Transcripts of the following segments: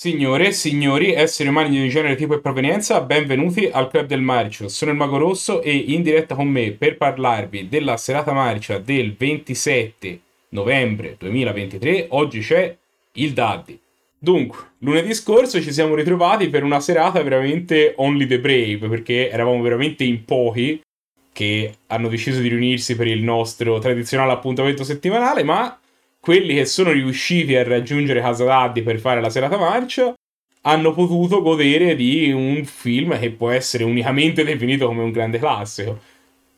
Signore e signori, esseri umani di ogni genere, tipo e provenienza, benvenuti al Club del Marcio. Sono il Mago Rosso e in diretta con me per parlarvi della serata marcia del 27 novembre 2023, oggi c'è il Daddy. Dunque, lunedì scorso ci siamo ritrovati per una serata veramente only the brave, perché eravamo veramente in pochi che hanno deciso di riunirsi per il nostro tradizionale appuntamento settimanale, ma quelli che sono riusciti a raggiungere Casa Daddy per fare la serata marcia hanno potuto godere di un film che può essere unicamente definito come un grande classico.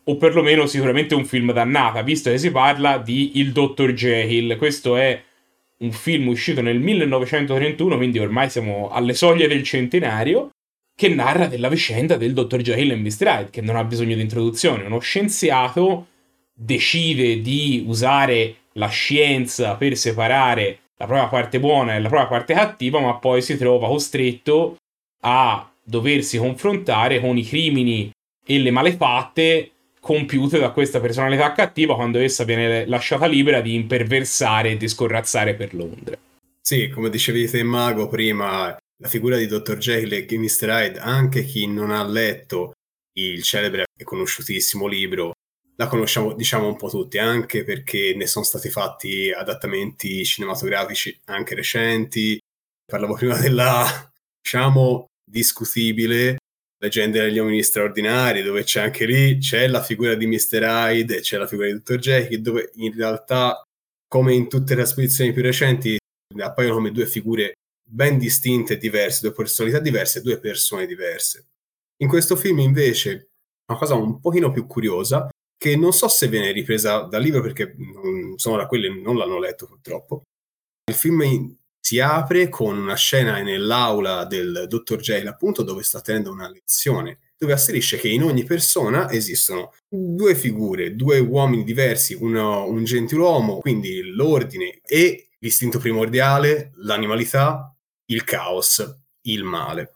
O perlomeno sicuramente un film dannata, visto che si parla di Il Dottor Jekyll. Questo è un film uscito nel 1931, quindi ormai siamo alle soglie del centenario, che narra della vicenda del Dottor Jekyll e Mr. Hyde, che non ha bisogno di introduzione. Uno scienziato decide di usare la scienza per separare la propria parte buona e la propria parte cattiva, ma poi si trova costretto a doversi confrontare con i crimini e le malefatte compiute da questa personalità cattiva quando essa viene lasciata libera di imperversare e di scorrazzare per Londra. Sì, come dicevi te Mago prima, la figura di Dr. Jekyll e Mr. Hyde, anche chi non ha letto il celebre e conosciutissimo libro la conosciamo diciamo un po' tutti, anche perché ne sono stati fatti adattamenti cinematografici anche recenti. Parlavo prima della, diciamo, discutibile Leggende degli uomini straordinari, dove c'è anche lì, c'è la figura di Mr. Hyde e c'è la figura di Dr. Jekyll, dove in realtà, come in tutte le spedizioni più recenti, appaiono come due figure ben distinte e diverse, due personalità diverse, due persone diverse. In questo film invece, una cosa un pochino più curiosa che non so se viene ripresa dal libro perché sono da quelle non l'hanno letto purtroppo. Il film in, si apre con una scena nell'aula del dottor Jail, appunto, dove sta tenendo una lezione, dove asserisce che in ogni persona esistono due figure, due uomini diversi, uno, un gentiluomo, quindi l'ordine e l'istinto primordiale, l'animalità, il caos, il male.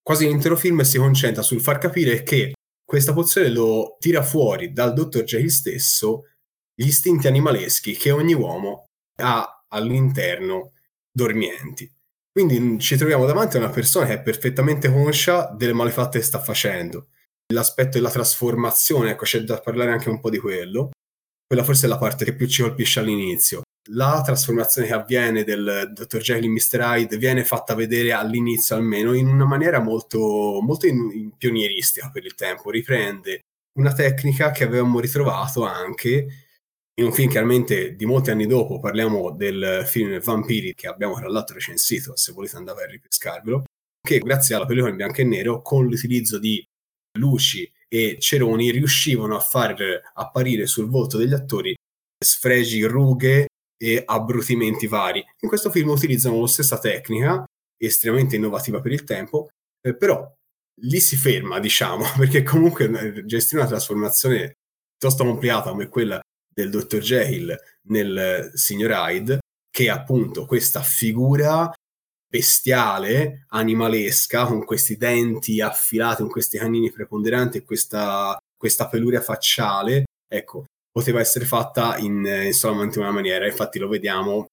Quasi l'intero film si concentra sul far capire che questa pozione lo tira fuori dal dottor Jekyll stesso gli istinti animaleschi che ogni uomo ha all'interno dormienti. Quindi ci troviamo davanti a una persona che è perfettamente conscia delle malefatte che sta facendo. L'aspetto della trasformazione, ecco, c'è da parlare anche un po' di quello. Quella forse è la parte che più ci colpisce all'inizio la trasformazione che avviene del Dr. Jekyll in Mr. Hyde viene fatta vedere all'inizio almeno in una maniera molto, molto in, in pionieristica per il tempo, riprende una tecnica che avevamo ritrovato anche in un film chiaramente di molti anni dopo, parliamo del film Vampiri che abbiamo tra l'altro recensito, se volete andare a ripescarvelo, che grazie alla pellicola in bianco e nero, con l'utilizzo di luci e ceroni, riuscivano a far apparire sul volto degli attori sfregi, rughe e abbrutimenti vari. In questo film utilizzano la stessa tecnica, estremamente innovativa per il tempo, eh, però lì si ferma, diciamo, perché comunque eh, gestire una trasformazione piuttosto complicata come quella del dottor Jekyll nel signor Hyde, che è appunto questa figura bestiale, animalesca, con questi denti affilati, con questi canini preponderanti e questa, questa peluria facciale. Ecco, poteva essere fatta in, in solamente una maniera, infatti lo vediamo,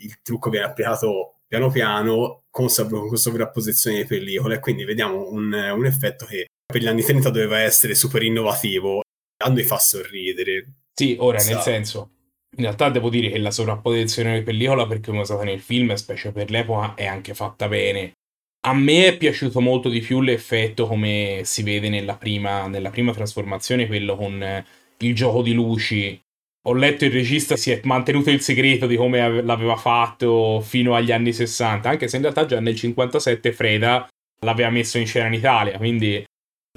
il trucco viene applicato piano piano con, con sovrapposizione di pellicole, quindi vediamo un, un effetto che per gli anni 30 doveva essere super innovativo, a noi fa sorridere. Sì, ora nel senso, in realtà devo dire che la sovrapposizione di pellicola, perché come usata nel film, specie per l'epoca, è anche fatta bene. A me è piaciuto molto di più l'effetto come si vede nella prima, nella prima trasformazione, quello con il gioco di luci. Ho letto il regista si è mantenuto il segreto di come l'aveva fatto fino agli anni 60, anche se in realtà già nel 57 Freda l'aveva messo in scena in Italia, quindi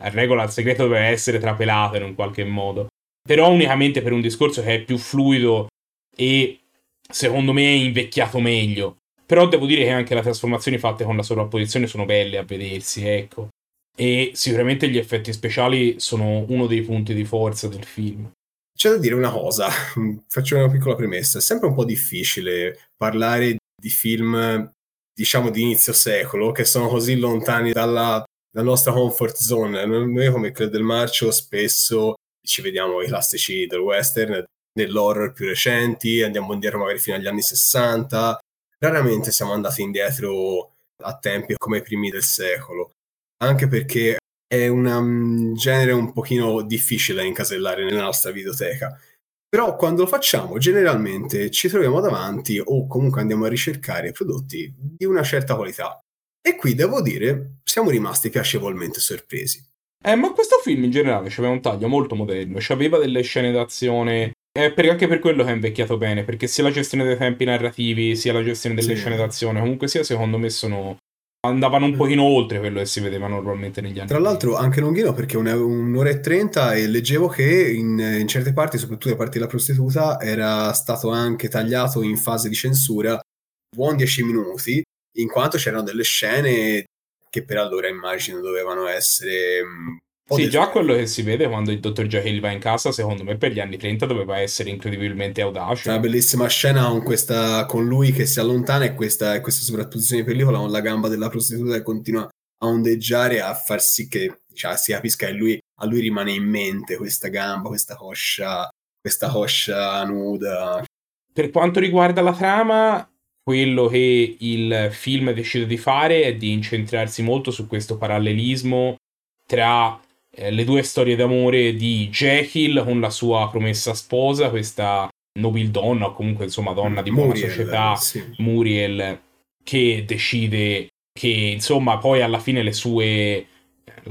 a regola il segreto deve essere trapelato in un qualche modo. Però unicamente per un discorso che è più fluido e secondo me è invecchiato meglio. Però devo dire che anche le trasformazioni fatte con la sovrapposizione sono belle a vedersi, ecco e sicuramente gli effetti speciali sono uno dei punti di forza del film. C'è da dire una cosa, faccio una piccola premessa, è sempre un po' difficile parlare di film, diciamo, di inizio secolo, che sono così lontani dalla, dalla nostra comfort zone. Noi come Club del Marcio spesso ci vediamo i classici del western, dell'horror più recenti, andiamo indietro magari fino agli anni 60, raramente siamo andati indietro a tempi come i primi del secolo, anche perché è un um, genere un pochino difficile da incasellare nella nostra videoteca. Però quando lo facciamo, generalmente ci troviamo davanti o comunque andiamo a ricercare prodotti di una certa qualità. E qui devo dire, siamo rimasti piacevolmente sorpresi. Eh, ma questo film in generale aveva un taglio molto moderno, aveva delle scene d'azione. Eh, per, anche per quello che è invecchiato bene, perché sia la gestione dei tempi narrativi, sia la gestione delle sì. scene d'azione, comunque sia, secondo me sono, andavano un pochino oltre quello che si vedeva normalmente negli anni. Tra l'altro anche lunghino perché un, un'ora e trenta e leggevo che in, in, certe parti, soprattutto le parti della prostituta, era stato anche tagliato in fase di censura buon dieci minuti, in quanto c'erano delle scene che per allora immagino dovevano essere... Sì, già quello che si vede quando il dottor Jekyll va in casa, secondo me per gli anni 30 doveva essere incredibilmente audace. C'è una bellissima scena con, questa, con lui che si allontana e questa, questa sovrapposizione di pellicola con la gamba della prostituta che continua a ondeggiare a far sì che cioè, si capisca che lui, a lui rimane in mente questa gamba, questa coscia, questa coscia nuda. Per quanto riguarda la trama, quello che il film decide di fare è di incentrarsi molto su questo parallelismo tra eh, le due storie d'amore di Jekyll con la sua promessa sposa, questa nobildonna o comunque insomma donna di buona società, sì. Muriel, che decide che insomma poi alla fine le sue,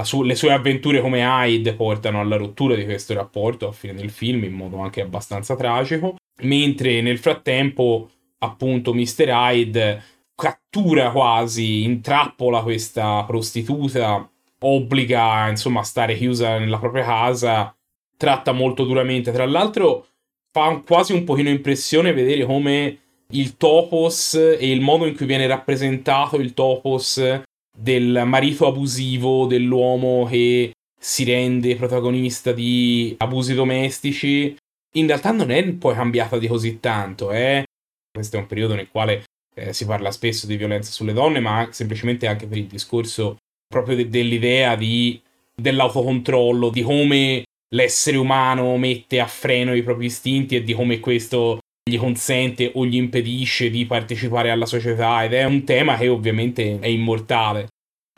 su- le sue avventure come Hyde portano alla rottura di questo rapporto alla fine del film in modo anche abbastanza tragico, mentre nel frattempo appunto Mr. Hyde cattura quasi, intrappola questa prostituta obbliga insomma a stare chiusa nella propria casa, tratta molto duramente. Tra l'altro fa quasi un pochino impressione vedere come il topos e il modo in cui viene rappresentato il topos del marito abusivo, dell'uomo che si rende protagonista di abusi domestici, in realtà non è poi cambiata di così tanto. Eh? Questo è un periodo nel quale eh, si parla spesso di violenza sulle donne, ma semplicemente anche per il discorso proprio de- dell'idea di, dell'autocontrollo, di come l'essere umano mette a freno i propri istinti e di come questo gli consente o gli impedisce di partecipare alla società ed è un tema che ovviamente è immortale.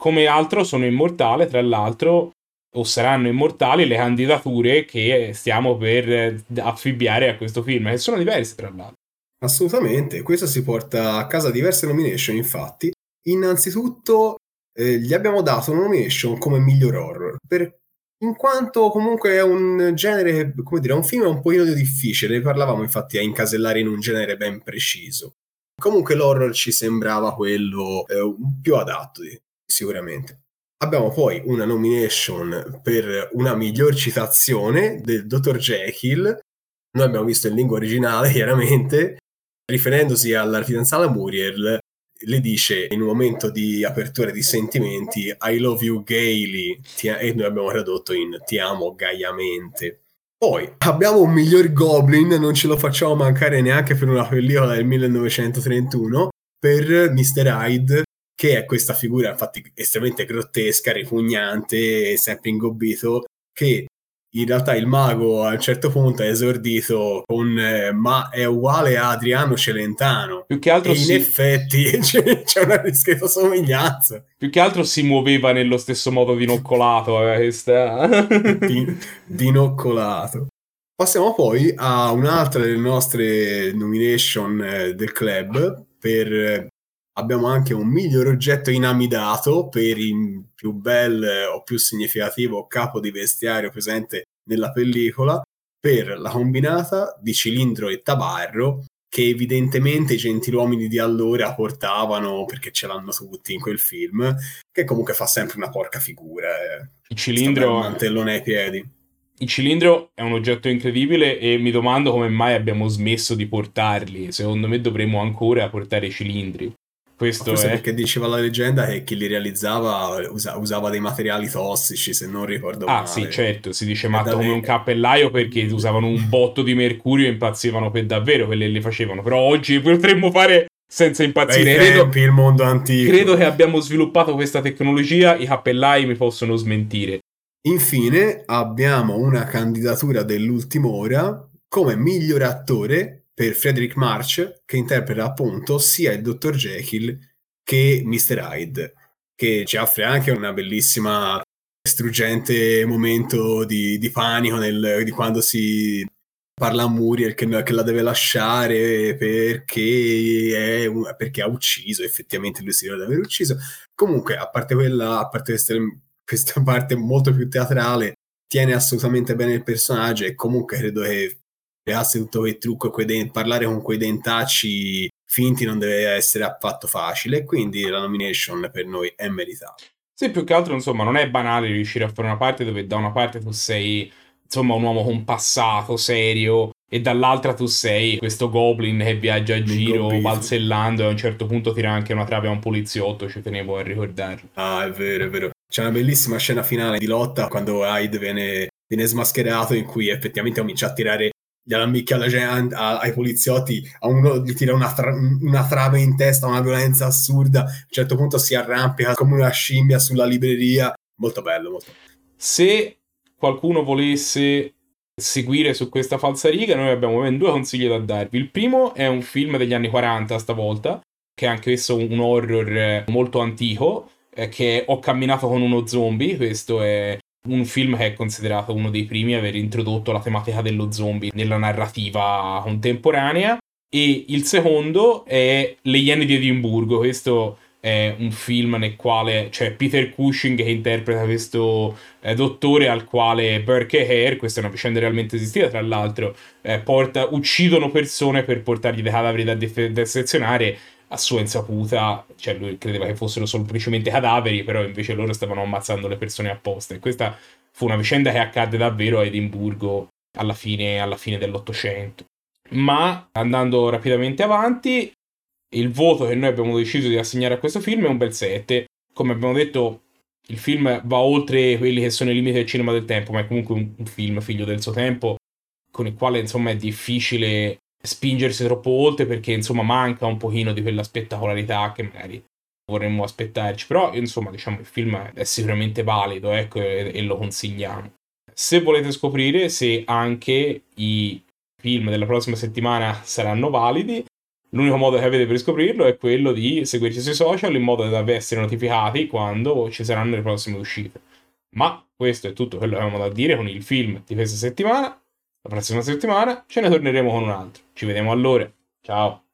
Come altro sono immortali, tra l'altro, o saranno immortali le candidature che stiamo per affibbiare a questo film, che sono diverse tra l'altro. Assolutamente, questo si porta a casa diverse nomination, infatti. Innanzitutto eh, gli abbiamo dato una nomination come miglior horror, per, in quanto comunque è un genere, come dire, un film un pochino difficile, ne parlavamo infatti a incasellare in un genere ben preciso. Comunque l'horror ci sembrava quello eh, più adatto, sicuramente. Abbiamo poi una nomination per una miglior citazione del Dr. Jekyll. Noi abbiamo visto in lingua originale, chiaramente, riferendosi alla fidanzata Muriel, le dice in un momento di apertura di sentimenti I love you gaily e noi abbiamo tradotto in ti amo gaiamente. Poi abbiamo un miglior Goblin, non ce lo facciamo mancare neanche per una pellicola del 1931, per Mr. Hyde, che è questa figura infatti estremamente grottesca, ripugnante, sempre ingobbito, che in realtà il mago a un certo punto è esordito con eh, ma è uguale a Adriano Celentano più che altro e in effetti c'è, c'è, una discreta somiglianza. Più che altro si muoveva nello stesso modo dinoccolato eh, questa... Di, dinoccolato. Passiamo poi a un'altra delle nostre nomination eh, del club per eh, abbiamo anche un miglior oggetto inamidato per il più bel o più significativo capo di vestiario presente nella pellicola per la combinata di cilindro e tabarro che evidentemente i gentiluomini di allora portavano perché ce l'hanno tutti in quel film che comunque fa sempre una porca figura eh. il cilindro un mantellone ai piedi il cilindro è un oggetto incredibile e mi domando come mai abbiamo smesso di portarli. Secondo me dovremmo ancora portare i cilindri. Questo Forse è perché diceva la leggenda che chi li realizzava usa, usava dei materiali tossici, se non ricordo ah, male. Ah sì, certo, si dice matto come un cappellaio perché usavano un botto di mercurio e impazzivano per davvero, quelle li facevano. Però oggi potremmo fare senza impazzire. Bei credo, il mondo antico. Credo che abbiamo sviluppato questa tecnologia, i cappellai mi possono smentire. Infine abbiamo una candidatura dell'ultima ora come miglior attore per Frederick March, che interpreta appunto sia il dottor Jekyll che Mr. Hyde, che ci offre anche una bellissima struggente momento di, di panico nel, di quando si parla a Muriel che, che, la deve lasciare perché, è, perché ha ucciso, effettivamente lui si deve aver ucciso. Comunque, a parte quella, a parte questa, questa parte molto più teatrale, tiene assolutamente bene il personaggio e comunque credo che creasse tutto quel trucco, quei dent- parlare con quei dentacci finti non deve essere affatto facile, quindi la nomination per noi è meritata. Sì, più che altro, insomma, non è banale riuscire a fare una parte dove da una parte tu sei, insomma, un uomo con passato, serio, e dall'altra tu sei questo goblin che viaggia a giro balzellando e a un certo punto tira anche una trave a un poliziotto, ci tenevo a ricordarlo. Ah, è vero, è vero. C'è una bellissima scena finale di lotta quando Hyde viene, viene smascherato in cui effettivamente comincia a tirare gliela ammicchia alla gente, a, ai poliziotti, a uno gli tira una, tra- una, trave in testa, una violenza assurda, a un certo punto si arrampica come una scimmia sulla libreria, molto bello. Molto. Se qualcuno volesse seguire su questa falsariga, noi abbiamo ben due consigli da darvi. Il primo è un film degli anni 40 stavolta, che è anche questo un horror molto antico, eh, che Ho camminato con uno zombie, questo è un film che è considerato uno dei primi a aver introdotto la tematica dello zombie nella narrativa contemporanea. E il secondo è Le Iene di Edimburgo. Questo è un film nel quale c'è Peter Cushing che interpreta questo eh, dottore al quale Burke e Hare, questa è una vicenda realmente esistita tra l'altro, eh, porta, uccidono persone per portargli dei cadaveri da, def- da sezionare a sua insaputa, cioè lui credeva che fossero semplicemente cadaveri, però invece loro stavano ammazzando le persone apposta. E questa fu una vicenda che accadde davvero a Edimburgo alla fine, alla fine dell'Ottocento. Ma andando rapidamente avanti, il voto che noi abbiamo deciso di assegnare a questo film è un bel 7. Come abbiamo detto, il film va oltre quelli che sono i limiti del cinema del tempo, ma è comunque un, film figlio del suo tempo, con il quale insomma è difficile spingersi troppo oltre perché insomma manca un pochino di quella spettacolarità che magari vorremmo aspettarci. Però insomma diciamo il film è sicuramente valido ecco e, e lo consigliamo. Se volete scoprire se anche i film della prossima settimana saranno validi l'unico modo che avete per scoprirlo è quello di seguirci sui social in modo da essere notificati quando ci saranno le prossime uscite. Ma questo è tutto quello che avevamo da dire con il film di questa settimana la prossima settimana ce ne torneremo con un altro. Ci vediamo allora. Ciao.